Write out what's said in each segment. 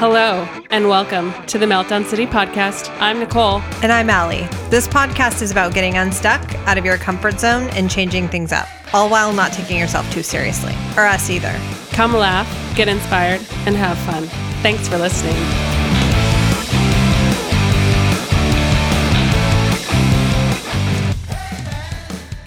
Hello, and welcome to the Meltdown City podcast. I'm Nicole. And I'm Ali. This podcast is about getting unstuck, out of your comfort zone, and changing things up, all while not taking yourself too seriously, or us either. Come laugh, get inspired, and have fun. Thanks for listening.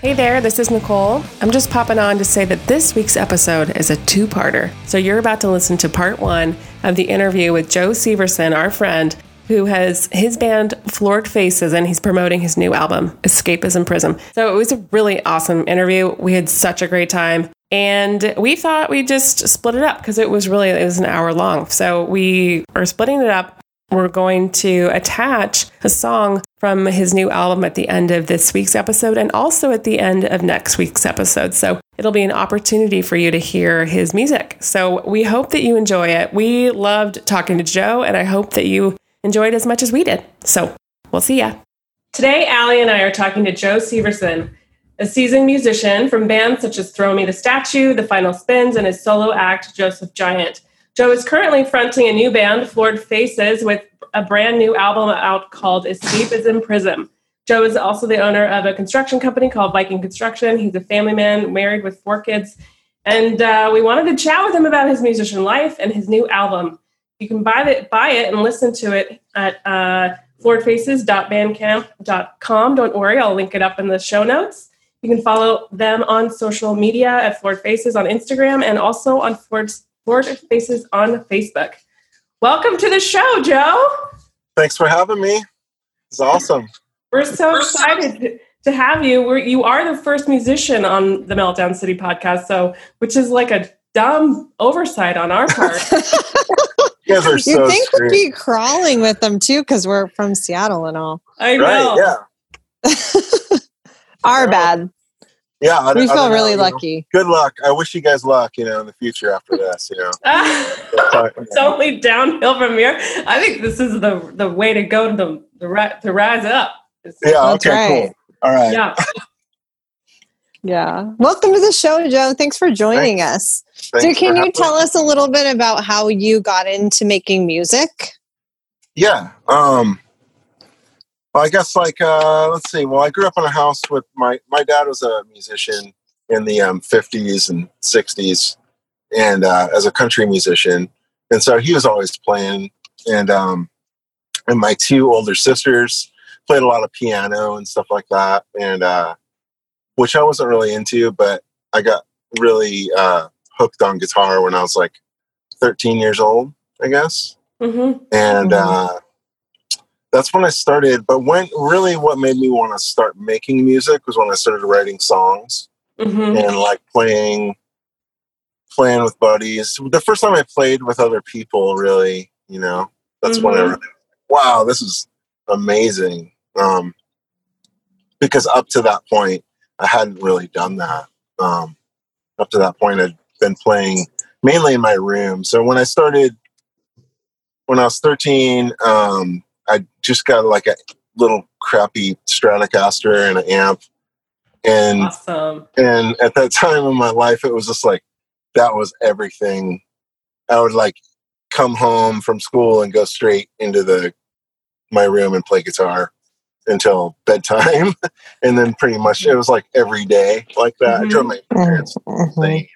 Hey there, this is Nicole. I'm just popping on to say that this week's episode is a two parter. So you're about to listen to part one of the interview with Joe Syverson, our friend, who has his band Floored Faces and he's promoting his new album, Escapism Prism. So it was a really awesome interview. We had such a great time. And we thought we'd just split it up because it was really it was an hour long. So we are splitting it up we're going to attach a song from his new album at the end of this week's episode and also at the end of next week's episode. So it'll be an opportunity for you to hear his music. So we hope that you enjoy it. We loved talking to Joe, and I hope that you enjoyed as much as we did. So we'll see ya. Today, Ali and I are talking to Joe Syverson, a seasoned musician from bands such as Throw Me the Statue, The Final Spins, and his solo act, Joseph Giant. Joe is currently fronting a new band, Floored Faces, with a brand new album out called Escapism Prism. Joe is also the owner of a construction company called Viking Construction. He's a family man, married with four kids. And uh, we wanted to chat with him about his musician life and his new album. You can buy it, buy it and listen to it at uh, flooredfaces.bandcamp.com. Don't worry, I'll link it up in the show notes. You can follow them on social media at Floored Faces on Instagram and also on Floored Floored Faces on Facebook. Welcome to the show, Joe. Thanks for having me. It's awesome. We're so excited to have you. We're, you are the first musician on the Meltdown City podcast, so which is like a dumb oversight on our part. you guys are so you think screwed. we'd be crawling with them too, because we're from Seattle and all. I know. Right, yeah. Our bad. Yeah. I, We I feel don't know, really you know. lucky. Good luck. I wish you guys luck, you know, in the future after this, you know. it's only downhill from here. I think this is the the way to go to the the, to rise up. It's- Yeah, That's okay, right. cool. All right. yeah. Yeah. Welcome to the show, Joe. Thanks for joining us. Thanks so, can you tell me. us a little bit about how you got into making music? Yeah. Um well, I guess like uh let's see. Well, I grew up in a house with my my dad was a musician in the um 50s and 60s and uh as a country musician. And so he was always playing and um and my two older sisters played a lot of piano and stuff like that and uh which I wasn't really into, but I got really uh hooked on guitar when I was like 13 years old, I guess hmm and Mhm. uh, that's when I started. But when really, what made me want to start making music was when I started writing songs hmm and like playing, playing with buddies. The first time I played with other people, really, you know, that's when I Mhm. really, wow, this is amazing. Um, because up to that point, I hadn't really done that. Um, up to that point, I'd been playing mainly in my room. So when I started, when I was 13, um, I just got like a little crappy Stratocaster and an amp. And Awesome. and at that time in my life, it was just like that was everything. I would like come home from school and go straight into the my room and play guitar until bedtime, and then pretty much it was like every day like that. I drove my parents insane.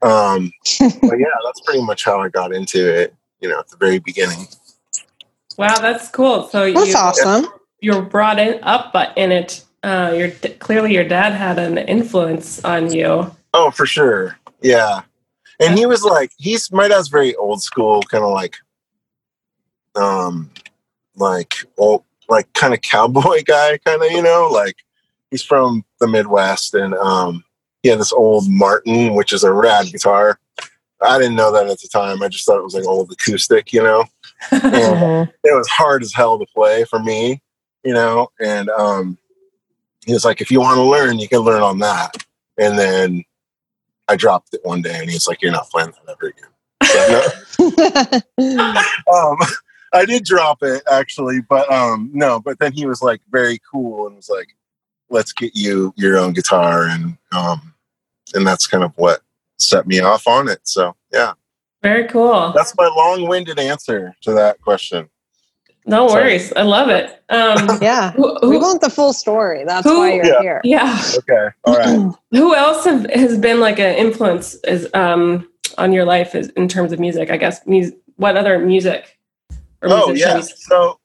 Um, but yeah, that's pretty much how I got into it. You know, at the very beginning. Wow, that's cool. So That's you awesome. you were brought in up but in it. Uh, your clearly your dad had an influence on you. Oh, for sure. Yeah. And he was like, he's my dad's very old school, kind of like, um, like old, like kind of cowboy guy, kind of, you know, like he's from the Midwest and, um, he had this old Martin, which is a rad guitar. I didn't know that at the time. I just thought it was like old acoustic, you know, and Mhm. it was hard as hell to play for me, you know, and, um, he was like, if you want to learn, you can learn on that. And then I dropped it one day and he's like, you're not playing that ever again. So, no, um, I did drop it actually, but um, no, but then he was like very cool and was like, let's get you your own guitar. And, um, and that's kind of what set me off on it. So yeah. Very cool. That's my long-winded answer to that question. No Sorry. worries. I love it. Um, Yeah. who, We want the full story. That's Who- why you're Yeah. here. yeah. Okay. All right. Who else have, has been like an influence is, um, on your life is, in terms of music? I guess. Mus- what other music or oh yeah. So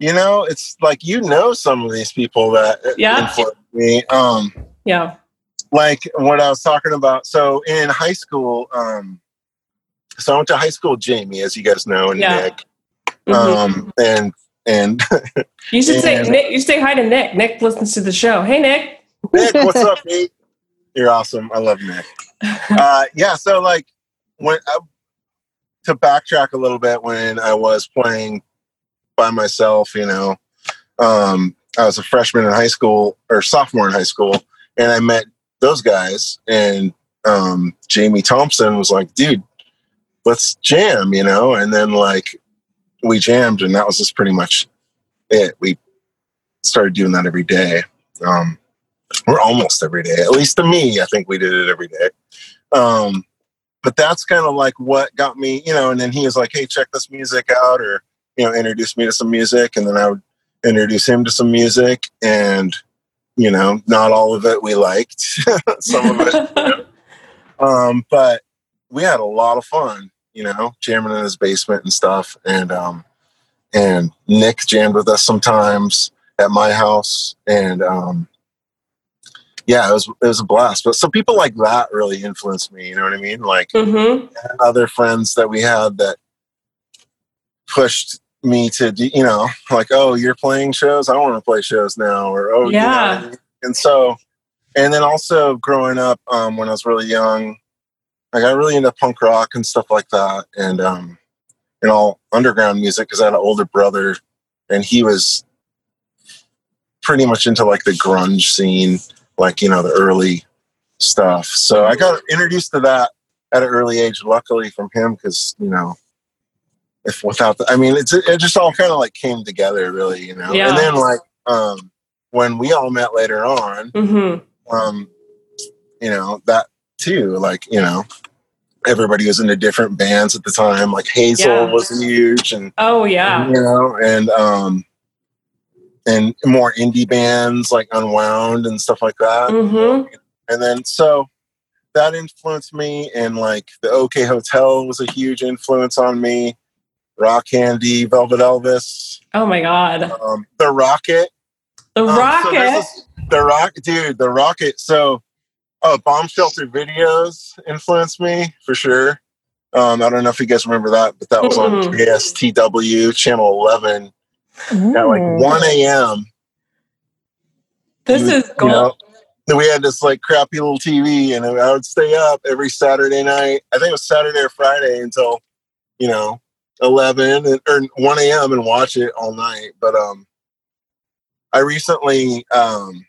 you know, it's like you know some of these people that Yeah. influenced me. Um, Yeah. like what I was talking about. So in high school, um, so I went to high school Jamie, as you guys know, and Yeah. Nick. Mhm. Um, and and you should say Nick. You say hi to Nick. Nick listens to the show. Hey, Nick. Nick, what's up, Nick? You're awesome. I love Nick. Uh, yeah. So like when I, to backtrack a little bit, when I was playing by myself, you know, um, I was a freshman in high school or sophomore in high school, and I met those guys, and um, Jamie Thompson was like, "Dude, let's jam," you know, and then like we jammed, and that was just pretty much it. We started doing that every day. Um, or almost every day. At least to me, I think we did it every day. Um, but that's kind of like what got me, you know. And then he was like, "Hey, check this music out," or you know, introduce me to some music, and then I would introduce him to some music, and you know, not all of it we liked, some of it, um, but we had a lot of fun, you know, jamming in his basement and stuff, and um, and Nick jammed with us sometimes at my house, and um, yeah, it was it was a blast. But some people like that really influenced me. You know what I mean? Like hmm other friends that we had that pushed me to, do- you know, like, oh, you're playing shows. I want to play shows now, or oh, you know I Yeah. mean? And so, and then also growing up um, when I was really young, I got really into punk rock and stuff like that, and um, and all underground music because I had an older brother, and he was pretty much into like the grunge scene, like you know the early stuff. So I got introduced to that at an early age, luckily from him, because you know, if without, the, I mean, it's it just all kind of like came together, really, you know. Yeah. And then like um, when we all met later on, hmm um, you know that too, like you know, everybody was into different bands at the time. Like Hazel Yeah. was huge, and Oh yeah. you know, and um, and more indie bands like Unwound and stuff like that hmm and then so that influenced me and like the ok hotel was a huge influence on me rock candy velvet elvis Oh my God. um, the rocket The Um, rocket. this- the rock dude the rocket so oh bomb shelter videos influenced me for sure um, i don't know if you guys remember that but that was on Mm-mm. kstw channel 11 at like Mm. 1 a.m this you- is you know, we had this like crappy little TV, and I would stay up every Saturday night. I think it was Saturday or Friday until you know eleven and, or one a.m. and watch it all night. But um, I recently um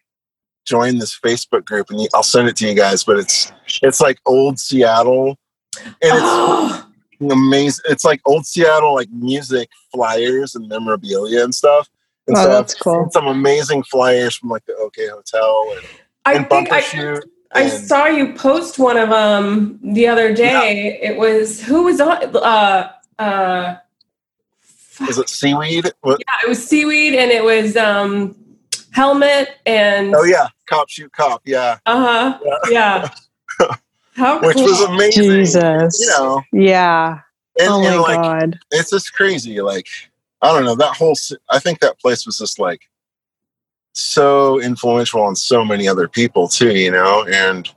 joined this Facebook group, and I'll send it to you guys. But it's it's like old Seattle, and it's amazing. It's like old Seattle like music flyers and memorabilia and stuff. And Oh, so that's I've cool. seen some amazing flyers from like the OK Hotel and I and think bumper I, shoot. I saw you post one of them the other day. It was who was on uh uh Was it seaweed? What? yeah, it was seaweed and it was um helmet and Oh yeah, cop shoot cop. Yeah, uh-huh. Yeah. How which cool. was amazing. Jesus. You know, Yeah. and, oh my and like god. it's just crazy. Like I don't know that whole. I think that place was just like so influential on so many other people too. You know, and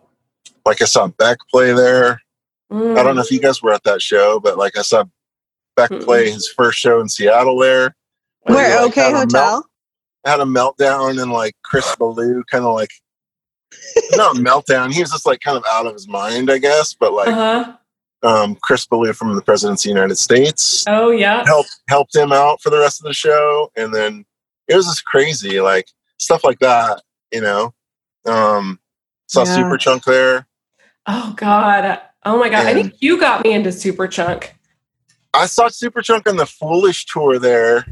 like I saw Beck play there. I don't know if you guys were at that show, but like I saw Beck Mm-mm. play his first show in Seattle there. And Where? like, okay had a melt- Hotel. Had a meltdown and like Chris Ballew kind of like not meltdown. He was just like kind of out of his mind, I guess. But like Uh-huh. um, Chris Ballew from the Presidents of the United States Oh yeah. helped helped him out for the rest of the show, and then it was just crazy, like stuff like that. You know, um, saw Yeah. Superchunk there. Oh God. Oh my God. I think you got me into Superchunk. I saw Superchunk on the Foolish tour there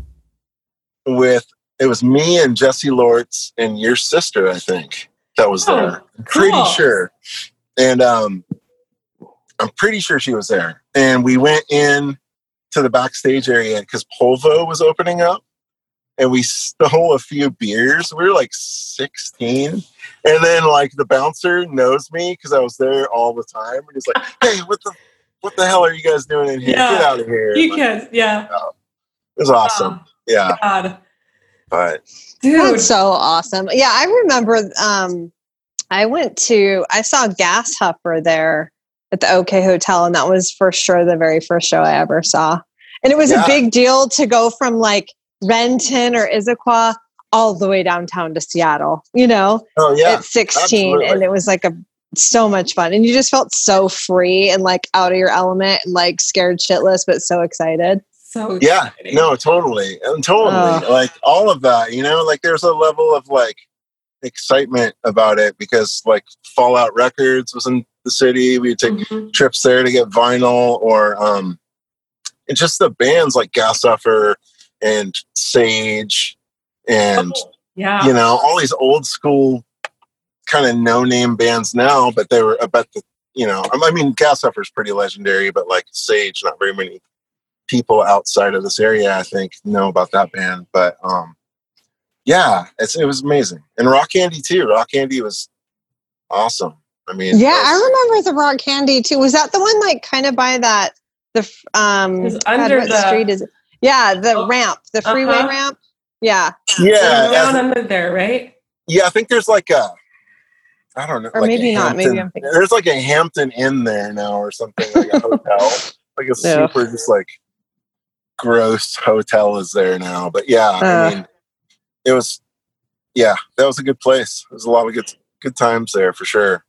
with it was me and Jesse Lortz and your sister, I think, that was Oh, there. I'm pretty cool. sure. And um I'm pretty sure she was there. And we went in to the backstage area because Polvo was opening up. And we stole a few beers. We were like 16. And then like the bouncer knows me because I was there all the time. And he's like, hey, what the what the hell are you guys doing in here? Yeah. Get out of here. You Like, can, yeah. It was awesome. Yeah. Oh, God. But Dude. That's so awesome. Yeah, I remember um I went to I saw Gas Huffer there at the OK Hotel, and that was for sure the very first show I ever saw. And it was Yeah. a big deal to go from like Renton or Issaquah all the way downtown to Seattle, you know, oh yeah. at 16. absolutely. And it was like a so much fun. And you just felt so free and like out of your element and like scared shitless, but so excited. So Yeah, exciting. no, totally, and totally, Ugh. like all of that. You know, like there's a level of like excitement about it because like Fallout Records was in the city. We take Mhm. trips there to get vinyl, or um, and just the bands like Gas Huffer and Sage, and Oh, yeah. you know all these old school kind of no name bands now, but they were about the you know I mean Gas Huffer is pretty legendary, but like Sage, not very many people outside of this area I think know about that band. But um, yeah, it's, it was amazing, and Rock Candy too. Rock Candy was awesome. I mean, Yeah, that I remember the rock candy too. Was that the one like kind of by that the um It God, under the- street is it? Yeah, the Oh, ramp, the freeway uh-huh. ramp. Yeah. Yeah, down I- under there, right? yeah. I think there's like a. I don't know, Or like a maybe not, maybe I'm thinking- There's like a Hampton Inn there now, or something like a hotel, like a Yeah. super just like gross hotel is there now. But yeah, Uh. I mean, it was, yeah, that was a good place. There was a lot of good good times there for sure.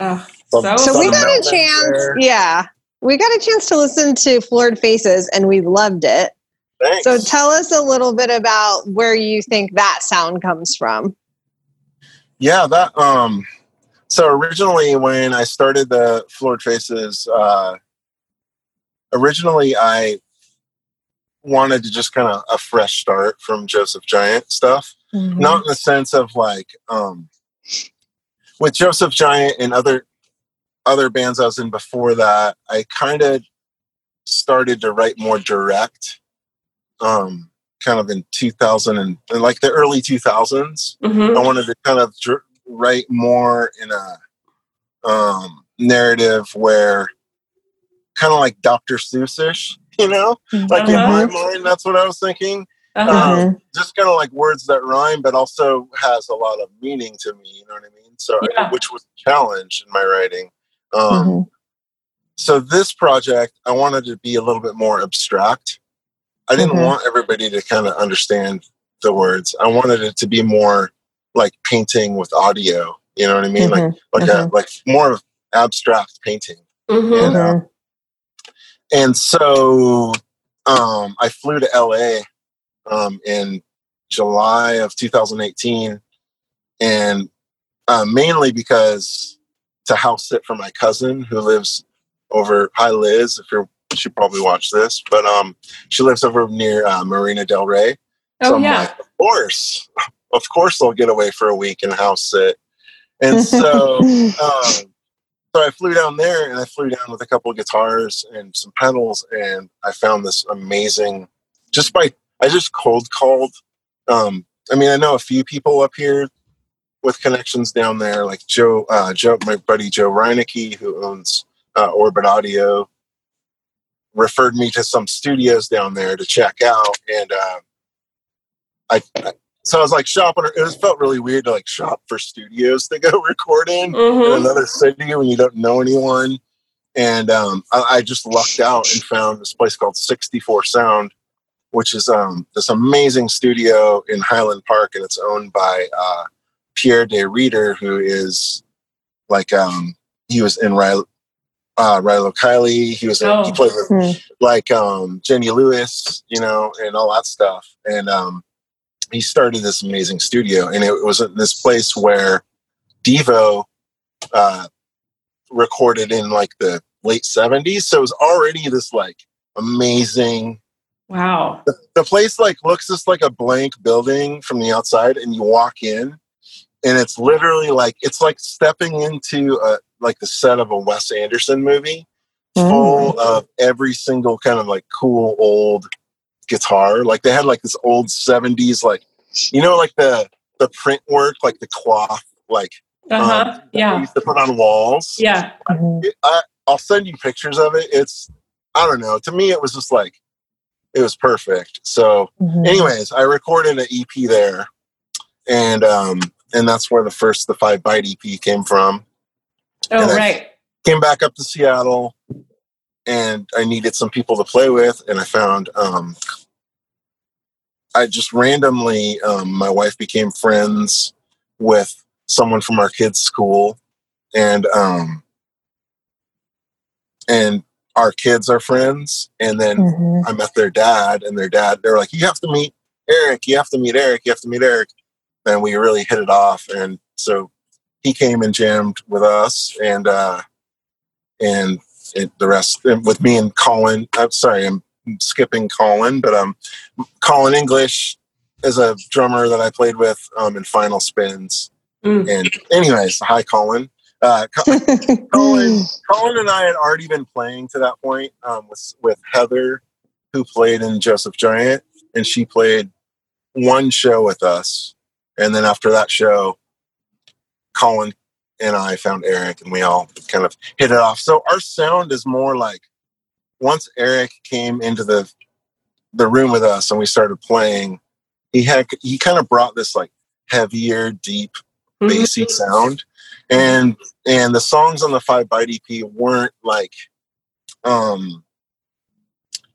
Oh, Some- so, So we got a chance. there. Yeah. We got a chance to listen to Floored Faces and we loved it. Thanks. So tell us a little bit about where you think that sound comes from. Yeah, that um so originally when I started the Floored Faces, uh originally I wanted to just kind of a fresh start from Joseph Giant stuff. Not in the sense of like um with Joseph Giant and other other bands I was in before that, I kind of started to write more direct um kind of in 2000 and, and like the early 2000s. Mhm. I wanted to kind of dr- write more in a um, narrative where kind of like Dr. Seuss-ish, you know, like in my mind, that's what I was thinking. Uh-huh. Um, just kind of like words that rhyme, but also has a lot of meaning to me. You know what I mean? So, Yeah. which was a challenge in my writing. Um, Mhm. So this project, I wanted to be a little bit more abstract. I didn't Mhm. want everybody to kind of understand the words. I wanted it to be more like painting with audio. You know what I mean? Like Mhm. like a like more of abstract painting. Mhm. And, uh, and so um, I flew to LA um, in July of 2018, and uh, mainly because to house sit for my cousin who lives over. Hi, Liz. If you're, you should probably watch this, but um, she lives over near uh, Marina Del Rey. Oh, I'm yeah. like, of course, of course, I'll get away for a week and house sit. And so um, so I flew down there and I flew down with a couple of guitars and some pedals and I found this amazing just by I just cold called um I mean I know a few people up here with connections down there like Joe uh Joe my buddy Joe Reinecke who owns uh, Orbit Audio referred me to some studios down there to check out and uh I, I so I was like shopping. It was felt really weird to like shop for studios to go record in in Mhm. another city when you don't know anyone. And um, I, I just lucked out and found this place called 64 Sound, which is um, this amazing studio in Highland Park, and it's owned by uh, Pierre De Reeder, who is like um, he was in Rilo, uh, Rilo Kiley. He was in, he Oh. played with Hmm. like um, Jenny Lewis, you know, and all that stuff. And um, he started this amazing studio, and it was this place where Devo uh, recorded in like the late '70s. So it was already this like amazing. Wow. The, the place like looks just like a blank building from the outside, and you walk in, and it's literally like it's like stepping into a like the set of a Wes Anderson movie. full of every single kind of like cool old guitar. Like they had like this old 70s, like, you know, like the, the print work, like the cloth, like, Uh-huh. um, that they yeah. used to put on walls. Yeah. Mhm. It- I, I'll send you pictures of it. It's, I don't know. To me, it was just like, it was perfect. So, Mhm. anyways, I recorded an EP there, and um, and that's where the first the five byte EP came from. Oh, And I- right. Came back up to Seattle, and I needed some people to play with, and I found um, I just randomly um, my wife became friends with someone from our kids' school, and um, and our kids are friends, and then Mhm. I met their dad, and their dad, they were like, You have to meet Eric, you have to meet Eric, you have to meet Eric. And we really hit it off. And so he came and jammed with us, and uh, and it, the rest with me and Colin. I'm sorry, I'm skipping Colin, but um, Colin English is a drummer that I played with um, in Final Spins. Mm. And anyways, hi Colin. Uh, Colin, Colin and I had already been playing to that point um, with with Heather, who played in Joseph Giant, and she played one show with us, and then after that show, Colin and I found Eric, and we all kind of hit it off. So our sound is more like once Eric came into the the room with us and we started playing, he had he kind of brought this like heavier, deep bassy sound and and the songs on the five byte ep weren't like um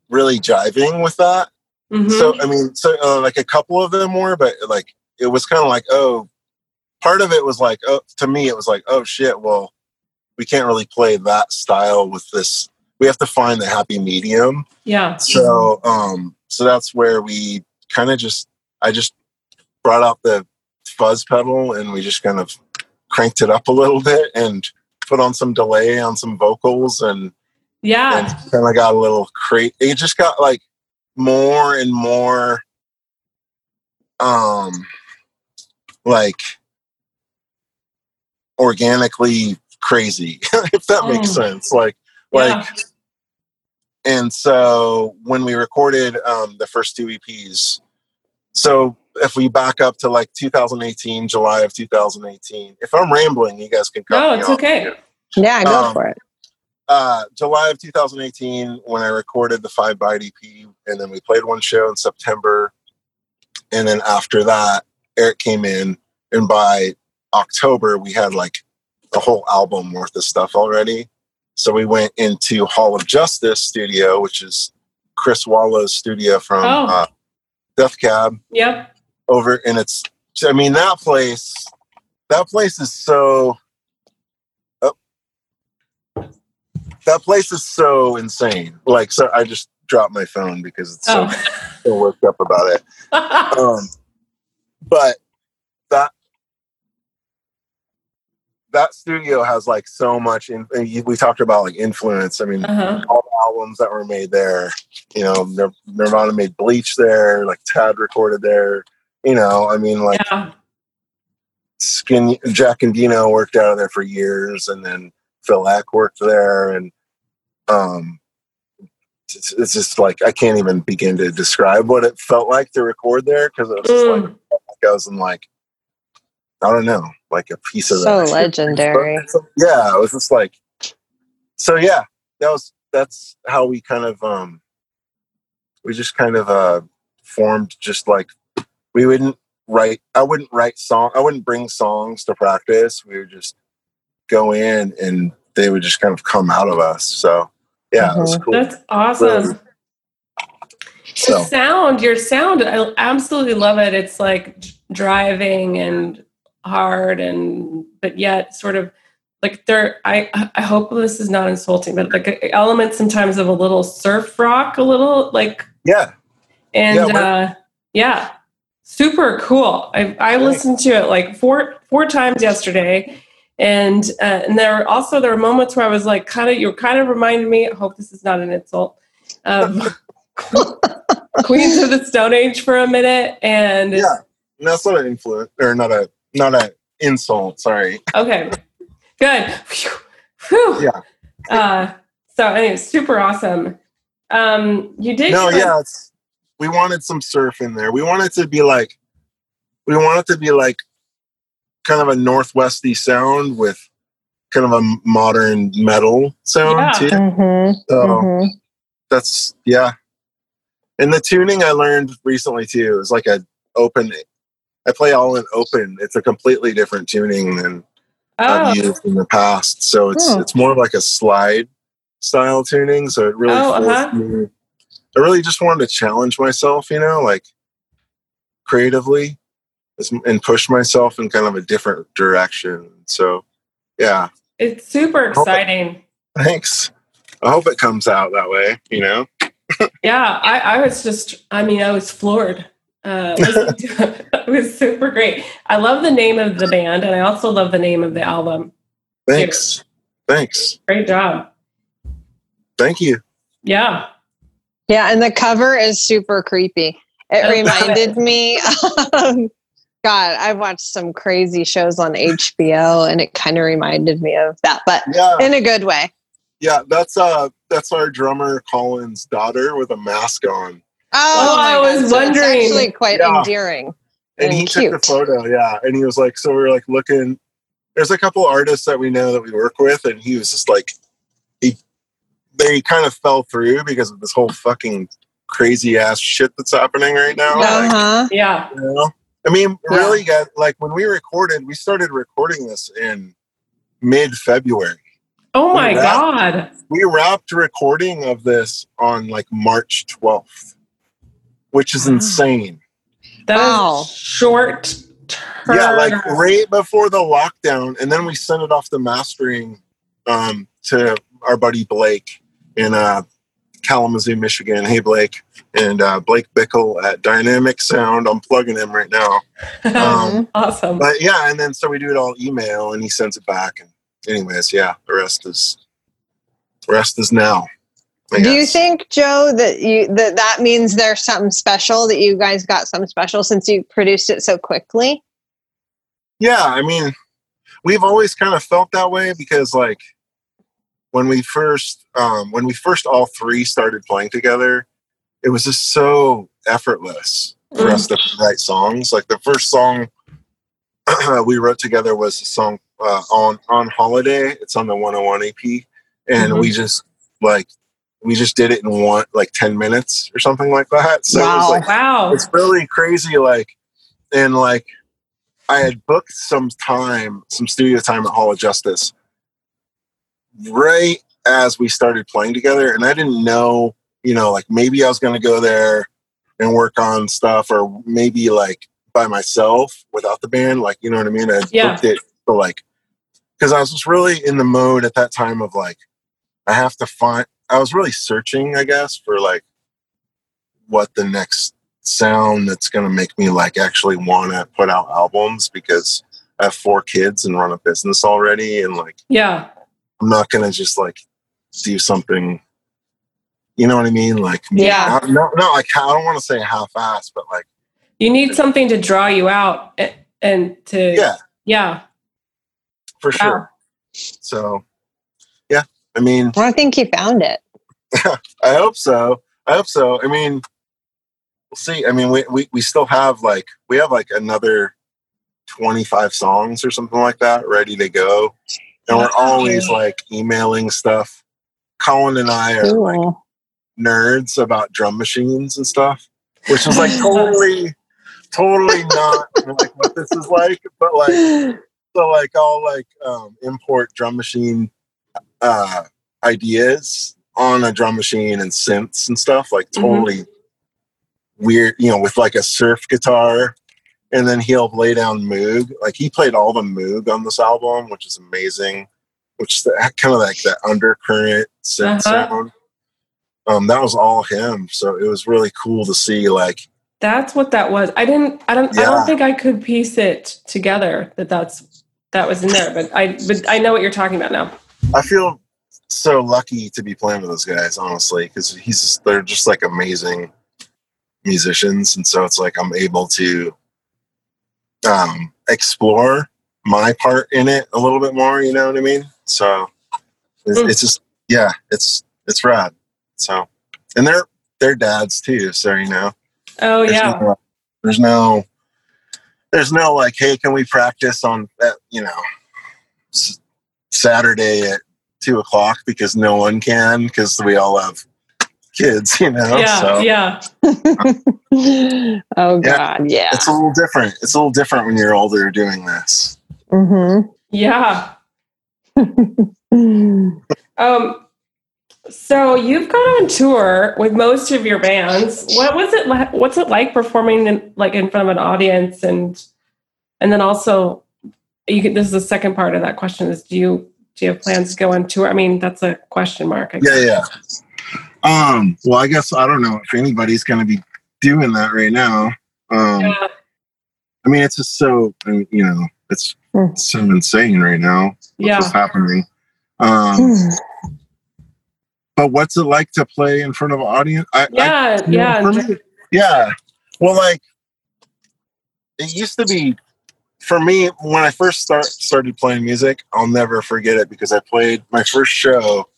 really jiving with that Mhm. so i mean so uh, like a couple of them were but like it was kind of like oh part of it was like oh to me it was like oh shit well we can't really play that style with this we have to find the happy medium yeah. so um so that's where we kind of just I just brought out the fuzz pedal and we just kind of cranked it up a little bit and put on some delay on some vocals and Yeah. and kind of got a little crate it just got like more and more um like organically crazy if that makes Mm. sense like Yeah. like and so when we recorded um, the first two eps so if we back up to like 2018 july of 2018 if i'm rambling you guys can cut No, me it's off. okay. Yeah, go Um, for it. uh, july of 2018 when i recorded the five byte ep and then we played one show in september and then after that eric came in and by october we had like a whole album worth of stuff already so we went into hall of justice studio which is chris Walla's studio from Oh. uh, death cab Yep. over and it's i mean that place that place is so oh, that place is so insane like so i just dropped my phone because it's so, so worked up about it Oh. um but that that studio has like so much in, we talked about like influence i mean uh-huh. all the albums that were made there. You know, Nir- Nirvana made Bleach there, like Tad recorded there. You know, I mean, like Yeah. Skin Jack Endino worked out of there for years, and then Phil Ek worked there, and um, it's, it's just like I can't even begin to describe what it felt like to record there because it was just like Mm. I was in like I don't know, like a piece of So that. legendary. yeah, it was just like so. Yeah, that was that's how we kind of um we just kind of uh formed just like we wouldn't write i wouldn't write song i wouldn't bring songs to practice we would just go in and they would just kind of come out of us so yeah it was cool That's awesome. Really. The so sound, your sound, I absolutely love it. It's like driving and hard and but yet sort of like there I I hope this is not insulting, but like elements sometimes of a little surf rock, a little like yeah and Yeah, uh yeah. Super cool. I I listened to it like four four times yesterday. And uh, and there were also there were moments where I was like kind of you kind of reminded me, I hope this is not an insult. Of Queens of the Stone Age for a minute, and yeah and that's not an influence or not a not an insult sorry okay, good. Phew. Phew. Yeah. Uh, So anyway, super awesome. Um, you did. No, give us- yeah, it's, we wanted some surf in there. We wanted to be like, we wanted to be like, kind of a northwesty sound with kind of a modern metal sound Yeah. too. Mhm, So mhm. that's yeah. And the tuning I learned recently too is like a open. I play all in open. It's a completely different tuning than Oh, I've used in the past. So it's it's more like a slide style tuning. So it really Oh, forced uh-huh. me. I really just wanted to challenge myself, you know, like creatively, and push myself in kind of a different direction. So, yeah, it's super exciting. thanks. I hope it comes out that way. You know, Yeah, I, I was just, I mean, I was floored. Uh, listening to it. it was super great. I love the name of the band, and I also love the name of the album. thanks, thanks, Great job. thank you. Yeah. Yeah, and the cover is super creepy. It Oh, reminded me of God, I've watched some crazy shows on HBO and it kind of reminded me of that, but Yeah, in a good way. yeah. That's uh, that's our drummer Colin's daughter with a mask on. Oh, I was God. So it's wondering. actually quite Yeah. endearing. and he and took the photo yeah and he was like so we are like looking there's a couple artists that we know that we work with and he was just like he they kind of fell through because of this whole fucking crazy ass shit that's happening right now Uh-huh. Yeah. you know? i mean Yeah. really got like when we recorded we started recording this in mid-february Oh my Yeah. God. we wrapped recording of this on like march 12th which is insane That Wow. was short term. Yeah, like right before the lockdown, and then we sent it off the mastering um, to our buddy Blake in uh, Kalamazoo, Michigan. Hey, Blake, and uh, Blake Bickle at Dynamic Sound. I'm plugging him right now. Um, awesome. but yeah, and then so we do it all email, and he sends it back. And anyways, yeah, the rest is the rest is now. I Do you think, Joe, that you that that means there's something special that you guys got something special since you produced it so quickly? Yeah, I mean, we've always kind of felt that way because like when we first um when we first all three started playing together, it was just so effortless for us to write songs. Like the first song we wrote together was a song uh, on on holiday. It's on the 101 EP and we just like we just did it in one like 10 minutes or something like that. So it was like Wow. it's really crazy like and like i had booked some time some studio time at hall of justice right as we started playing together and i didn't know you know like maybe i was going to go there and work on stuff or maybe like by myself without the band like you know what i mean i Yeah. booked it for like because i was just really in the mode at that time of like i have to find i was really searching i guess for like what the next sound that's going to make me like actually want to put out albums because I have four kids and run a business already and like yeah. I'm not going to just like do something you know what I mean like Yeah. no no like I don't want to say half ass but like You need something to draw you out and, to, yeah yeah. for sure so yeah I mean Well, I think you found it. I hope so. I hope so. I mean we'll see. I mean we we, we still have like we have like another 25 songs or something like that ready to go. And we're always like emailing stuff. Colin and i are like nerds about drum machines and stuff which is like totally totally not like what this is like. But like so like i'll like um import drum machine uh ideas on a drum machine and synths and stuff like Mhm. totally weird you know with like a surf guitar and then he'll lay down moog like he played all the moog on this album which is amazing which is kind of like that undercurrent synth Uh-huh. sound um that was all him so it was really cool to see like That's what that was. I didn't, I don't, I don't think I could piece it together that that's, that was in there, but I, but I know what you're talking about now. I feel so lucky to be playing with those guys, honestly, because he's just, they're just like amazing musicians, and so it's like I'm able to um, explore my part in it a little bit more. You know what I mean? So it's, Mm. it's just yeah, it's it's rad. So, and they're they're dads too. So you know, Oh there's yeah. no, there's no there's no like, hey, can we practice on that? You know, Saturday at two o'clock because no one can because we all have kids. You know, Yeah, so yeah. oh Yeah. God, yeah. it's a little different. It's a little different when you're older doing this. Mm-hmm. Yeah. Um, so you've gone on tour with most of your bands. What was it like? What's it like performing in, like in front of an audience and and then also you can, this is the second part of that question is do you do you have plans to go on tour? I mean, that's a question mark. I Yeah, guess. yeah. Um. Well, I guess I don't know if anybody's going to be doing that right now. Um. Yeah. I mean, it's just so you know, it's Hmm. so insane right now. Yeah. What's happening? Um. But what's it like to play in front of an audience? I, I- Yeah, know, yeah. me, yeah. Well, like it used to be for me when I first start started playing music. I'll never forget it because I played my first show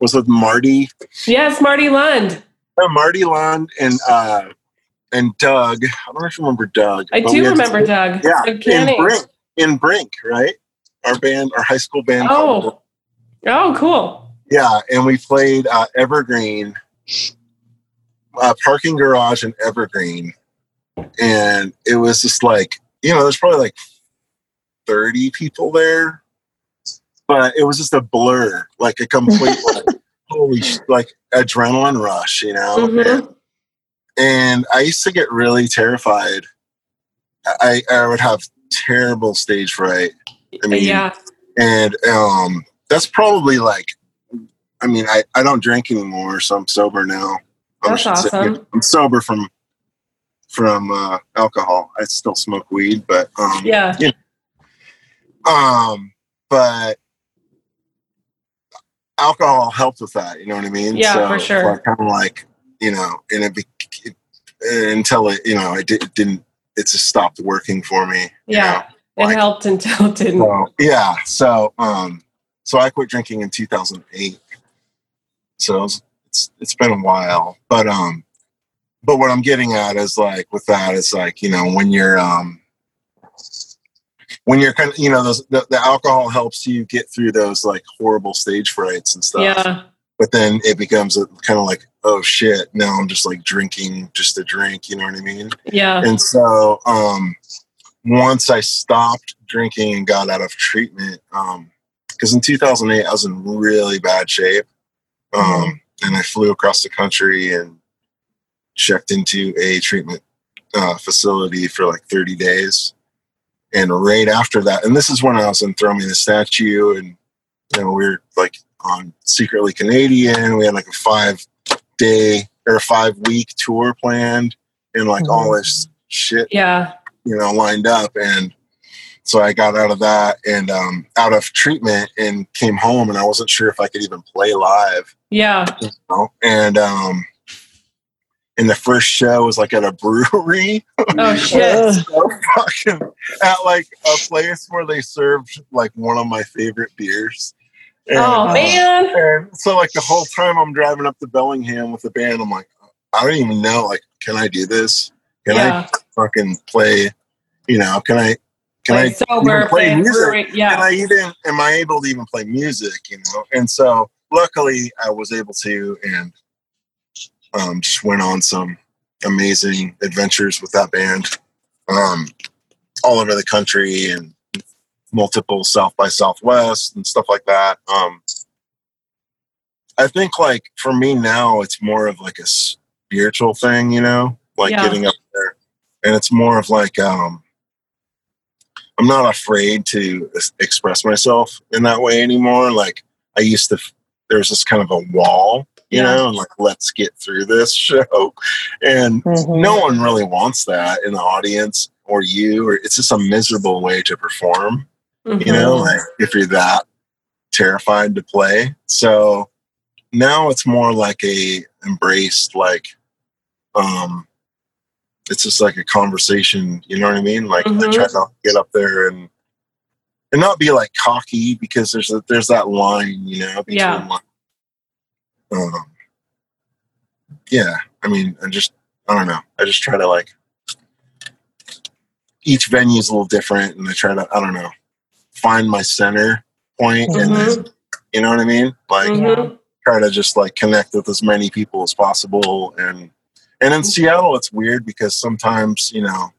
was with Marty, Yes, Marty Lund. uh, Marty Lund, and uh, and Doug. I don't know if you remember Doug. I do remember Doug. Yeah, in Brink, in Brink, right? Our band, our high school band. Oh. Oh, cool. Yeah, and we played uh, Evergreen, uh, parking garage in Evergreen, and it was just like you know, there's probably like thirty people there, but it was just a blur, like a complete like, holy sh- like adrenaline rush, you know. Mhm. And, and I used to get really terrified. I I would have terrible stage fright. I mean, yeah. and um that's probably like i mean i i don't drink anymore so i'm sober now That's should say. awesome. i'm sober from from uh alcohol i still smoke weed but um Yeah. um but alcohol helped with that you know what i mean Yeah, for sure. kind of like you know and it, it until it you know it, did, didn't it just stopped working for me you know? Yeah. It like- helped until it didn't. So, yeah. So, um, so I quit drinking in 2008. So it's, it's it's been a while, but um, but what I'm getting at is like with that is like you know when you're um when you're kind of you know those the, the alcohol helps you get through those like horrible stage frights and stuff. Yeah. But then it becomes a, kind of like oh shit now I'm just like drinking just to drink. You know what I mean? Yeah. And so um, once I stopped drinking and got out of treatment, um because in 2008 I was in really bad shape, um, and I flew across the country and checked into a treatment uh, facility for like 30 days. And right after that, and this is when I was in Throw Me the Statue, and you know we were like on Secretly Canadian. We had like a five day or a five week tour planned, and like all this shit Yeah. you know, lined up. And so I got out of that and um, out of treatment and came home and I wasn't sure if I could even play live. Yeah. You know? And um, and the first show was like at a brewery. Oh shit. So fucking at like a place where they served like one of my favorite beers. And, Oh uh, man. and so like the whole time I'm driving up to Bellingham with the band, I'm like, I don't even know, like, can I do this? Can I fucking play you know can i can Play i sober, play music? brewery. can i even am i able to even play music you know and so luckily i was able to and um just went on some amazing adventures with that band um all over the country and multiple south by southwest and stuff like that. Um i think like for me now it's more of like a spiritual thing you know like Yeah. getting up there. And it's more of like um i'm not afraid to express myself in that way anymore. Like i used to there's this kind of a wall you Yeah. know and like let's get through this show and Mhm. no one really wants that in the audience or you or it's just a miserable way to perform you know Mhm. like if you're that terrified to play so now it's more like a embraced like um it's just like a conversation you know what i mean like i Mhm. try to get up there and and not be like cocky because there's a, there's that line you know between Yeah. like um, yeah, I mean, I just I don't know. I just try to like each venue is a little different, and I try to I don't know find my center point, and then, you know what I mean. Like Mhm. try to just like connect with as many people as possible, and and in Seattle it's weird because sometimes you know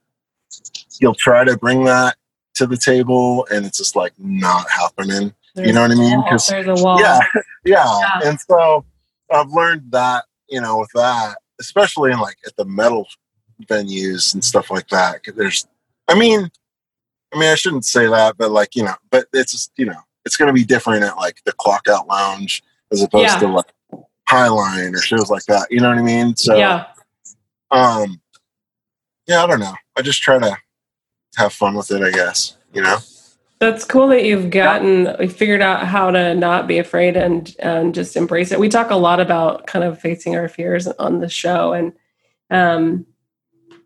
you'll try to bring that to the table, and it's just like not happening. You know what I mean? 'Cause- There's a wall. yeah, yeah. Yeah. And so I've learned that, you know, with that, especially in like at the metal venues and stuff like that. there's, I mean, I mean, I shouldn't say that, but like, you know, but it's just, you know, it's going to be different at like the Clock Out Lounge as opposed Yeah. to like Highline or shows like that. You know what I mean? So, yeah. um, yeah, I don't know. I just try to have fun with it, I guess. You know? That's cool that you've gotten you figured out how to not be afraid and and just embrace it. We talk a lot about kind of facing our fears on the show and um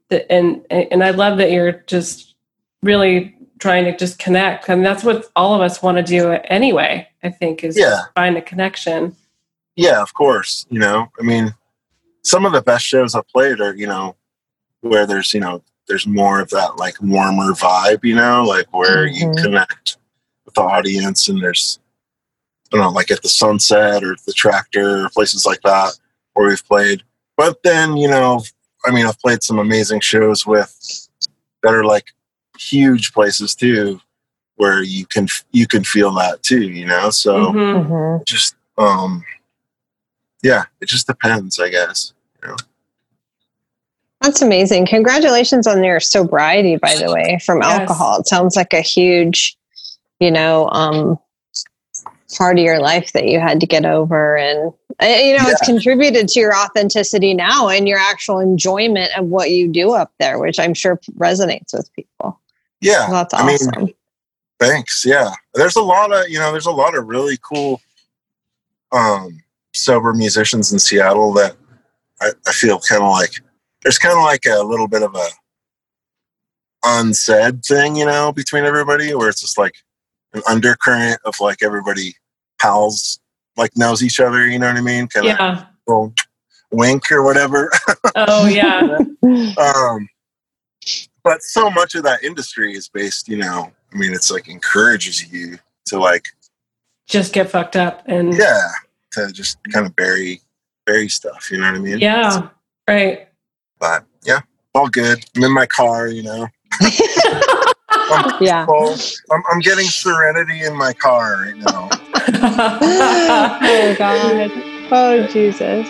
the, and and I love that you're just really trying to just connect. I mean that's what all of us want to do anyway, I think is Yeah. find a connection. Yeah, of course. You know, I mean, some of the best shows I've played are, you know, where there's, you know, there's more of that like warmer vibe, you know, like where you Mhm. connect with the audience and there's, I don't know, like at the Sunset or the Tractor or places like that where we've played. But then, you know, I mean, I've played some amazing shows with that are like huge places too, where you can you can feel that too, you know. So Mhm. Mhm. just um yeah it just depends i guess That's amazing. Congratulations on your sobriety, by the way, from Yes. alcohol. It sounds like a huge, you know, um, part of your life that you had to get over. And, uh, you know, it's contributed to your authenticity now and your actual enjoyment of what you do up there, which I'm sure resonates with people. yeah That's i mean awesome. thanks yeah there's a lot of you know there's a lot of really cool um sober musicians in seattle that i, I feel kind of like there's kind of like a little bit of a unsaid thing you know between everybody where it's just like an undercurrent of like everybody pals like knows each other you know what i mean kind of Yeah. little wink or whatever Oh yeah. um, but so much of that industry is based, you know, I mean, it's like encourages you to like, just get fucked up and yeah, to just kind of bury, bury stuff. You know what I mean? yeah. Right. But yeah, all good. I'm in my car, you know. yeah. I'm, I'm getting serenity in my car right now. oh, God. Oh, Jesus.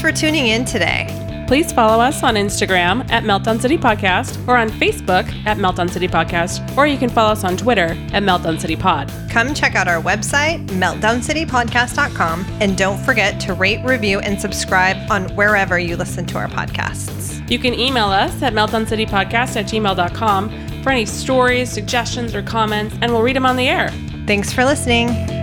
Thanks for tuning in today. Please follow us on Instagram at Meltdown City Podcast or on Facebook at Meltdown City Podcast, or you can follow us on Twitter at Meltdown City Pod. Come check out our website, meltdowncitypodcast.com, and don't forget to rate, review, and subscribe on wherever you listen to our podcasts. You can email us at meltdowncitypodcast at gmail.com for any stories, suggestions, or comments, and we'll read them on the air. Thanks for listening.